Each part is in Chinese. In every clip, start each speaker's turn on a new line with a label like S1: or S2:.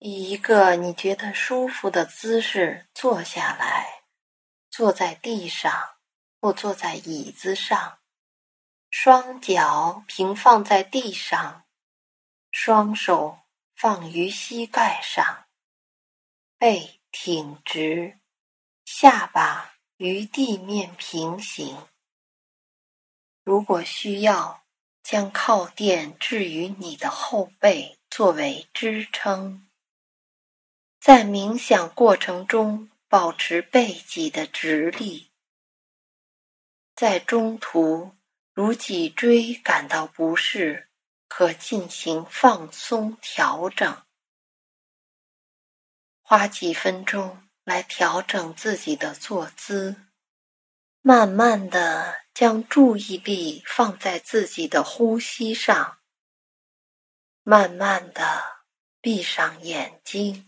S1: 以一个你觉得舒服的姿势坐下来，坐在地上或坐在椅子上，双脚平放在地上，双手放于膝盖上，背挺直，下巴与地面平行。如果需要，将靠垫置于你的后背作为支撑。在冥想过程中，保持背脊的直立。在中途，如脊椎感到不适，可进行放松调整。花几分钟来调整自己的坐姿，慢慢的将注意力放在自己的呼吸上。慢慢的闭上眼睛。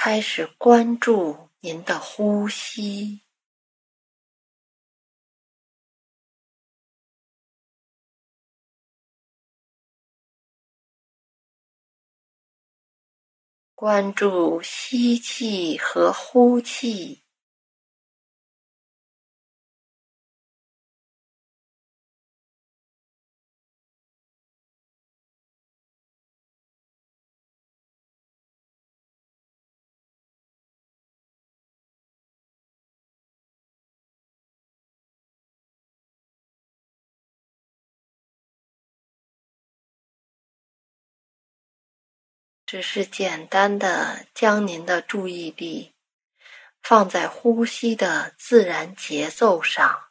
S1: 开始关注您的呼吸，关注吸气和呼气。只是简单的将您的注意力放在呼吸的自然节奏上。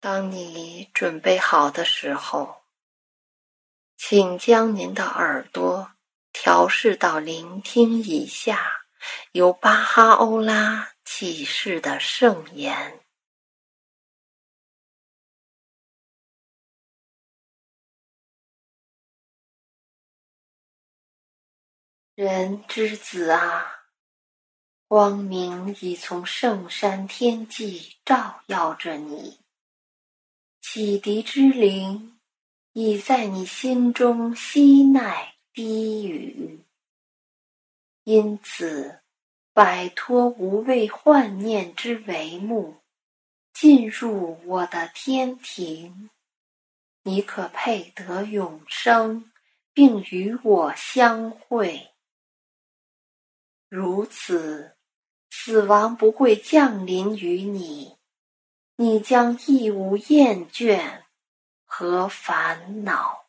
S1: 当你准备好的时候，请将您的耳朵调试到聆听以下由巴哈欧拉启示的圣言。人之子啊，光明已从圣山天际照耀着你。启迪之灵已在你心中吸纳低语，因此摆脱无谓幻念之帷幕，进入我的天庭，你可配得永生，并与我相会。如此，死亡不会降临于你。你将亦无厌倦和烦恼。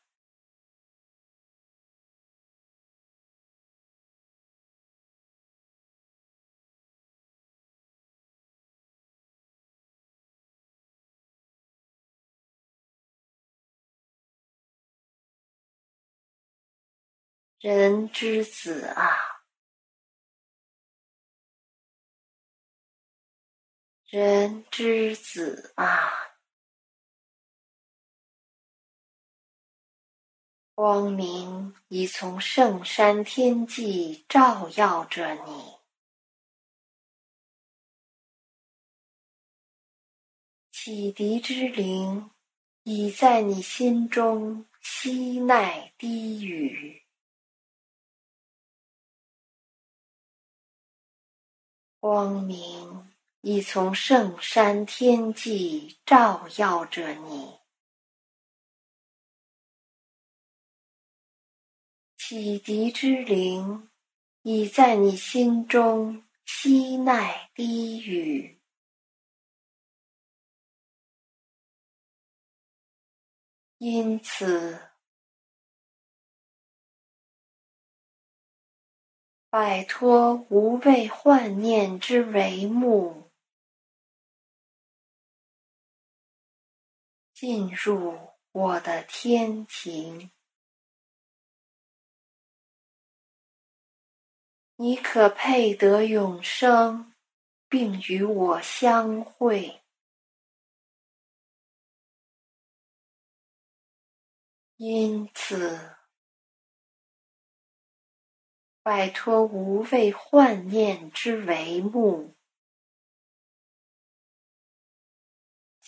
S1: 人之子啊！人之子啊，光明已从圣山天际照耀着你，启迪之灵已在你心中吸纳低语，光明。已从圣山天际照耀着你，启迪之灵已在你心中吸纳低语，因此。摆脱无谓幻念之帷幕。进入我的天庭。你可配得永生，并与我相会。因此，摆脱无谓幻念之帷幕，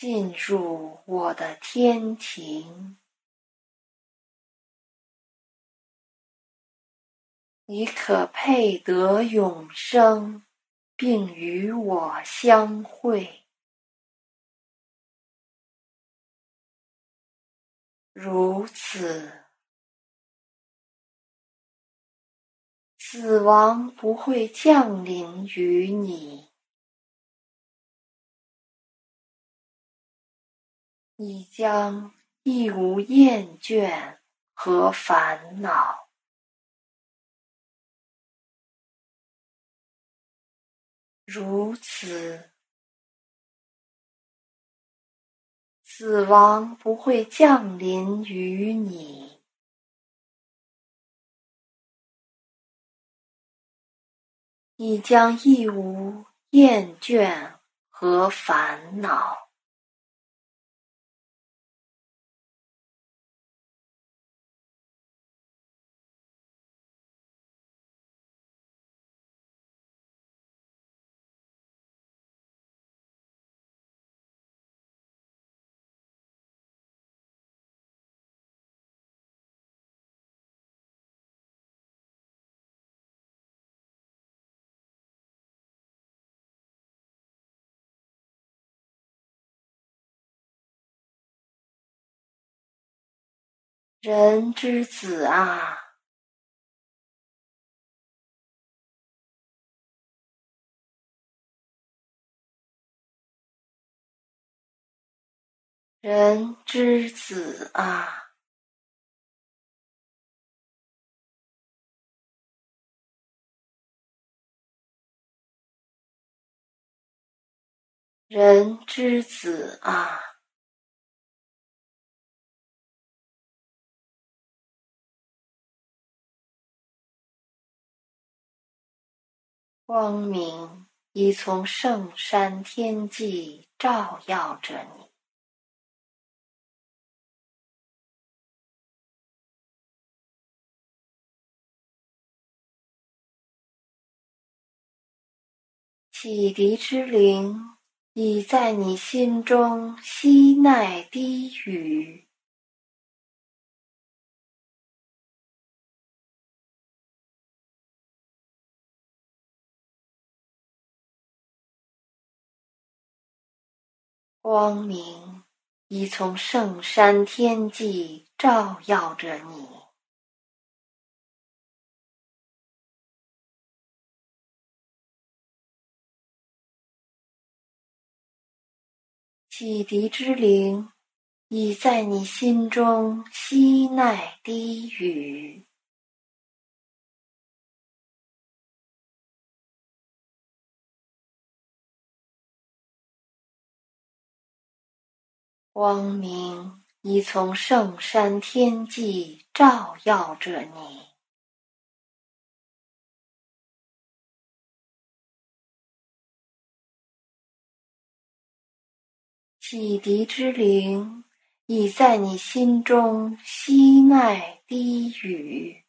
S1: 进入我的天庭。你可配得永生，并与我相会。如此，死亡不会降临于你，你将亦无厌倦和烦恼。如此，死亡不会降临于你，你将亦无厌倦和烦恼。人之子啊，人之子啊，人之子啊。光明已从圣山天际照耀着你，启迪之灵已在你心中吸纳低语。光明已从圣山天际照耀着你，启迪之灵已在你心中吸纳低语。光明已从圣山天际照耀着你，启迪之灵已在你心中吸纳低语。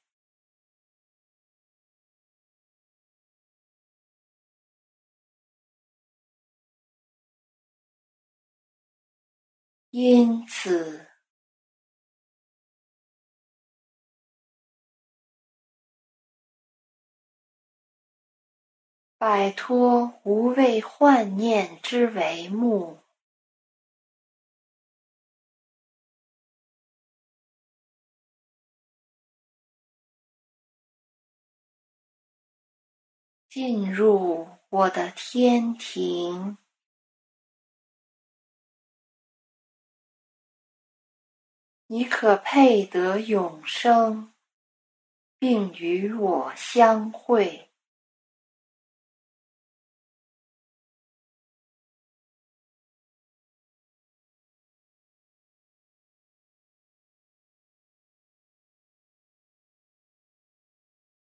S1: 因此，摆脱无谓幻念之帷幕，进入我的天庭。你可配得永生并与我相会。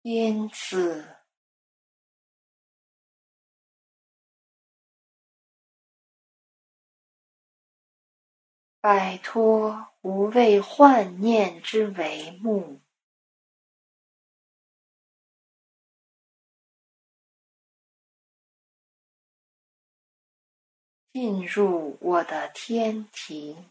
S1: 因此摆脱无畏幻念之帷幕，进入我的天庭。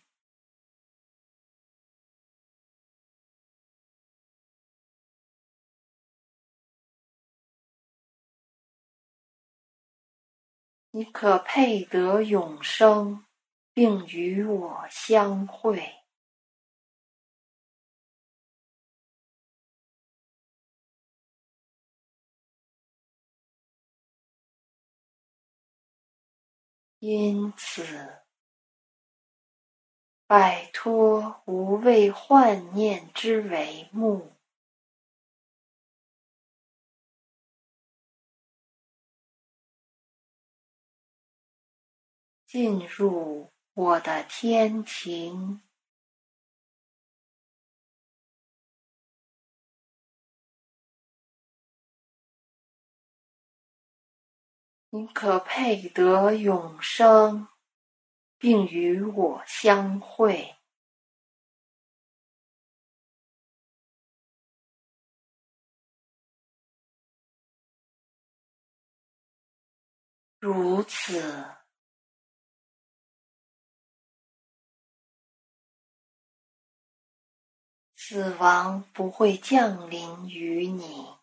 S1: 你可配得永生，并与我相会。因此，摆脱无谓幻念之帷幕。进入我的天庭，你可配得永生，并与我相会。如此。死亡不会降临于你，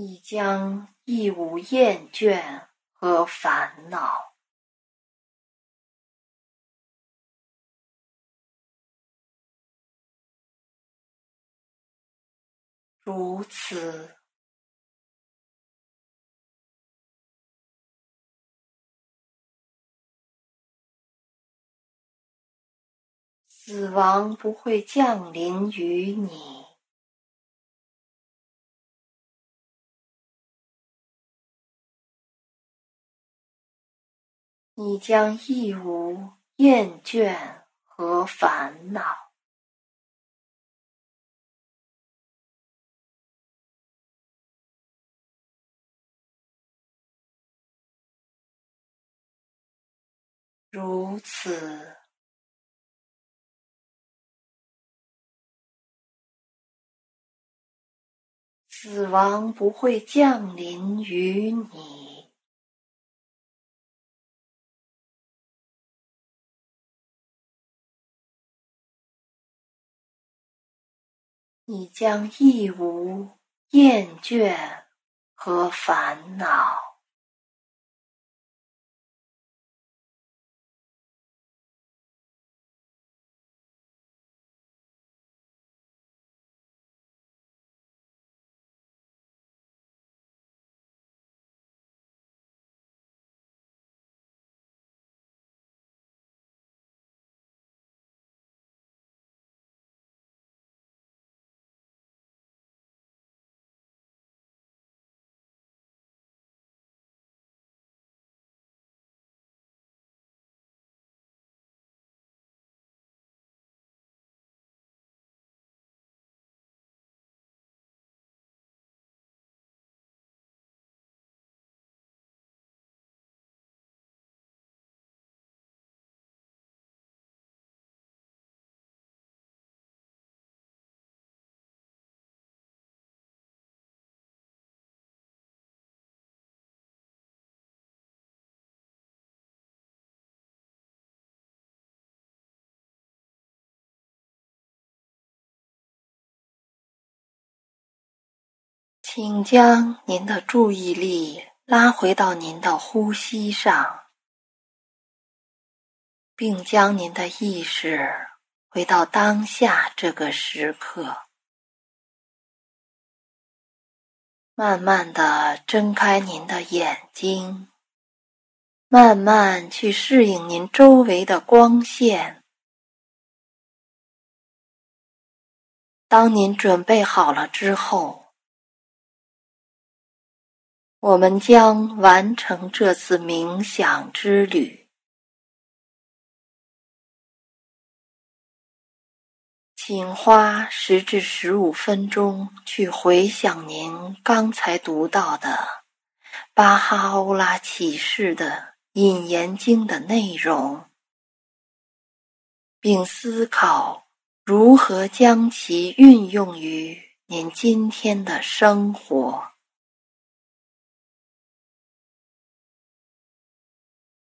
S1: 你将亦无厌倦和烦恼。如此。死亡不会降临于你，你将亦无厌倦和烦恼。如此。死亡不会降临于你，你将亦无厌倦和烦恼。请将您的注意力拉回到您的呼吸上，并将您的意识回到当下这个时刻。慢慢的睁开您的眼睛，慢慢去适应您周围的光线。当您准备好了之后。我们将完成这次冥想之旅，请花十至十五分钟去回想您刚才读到的巴哈欧拉启示的《引言经》的内容，并思考如何将其运用于您今天的生活。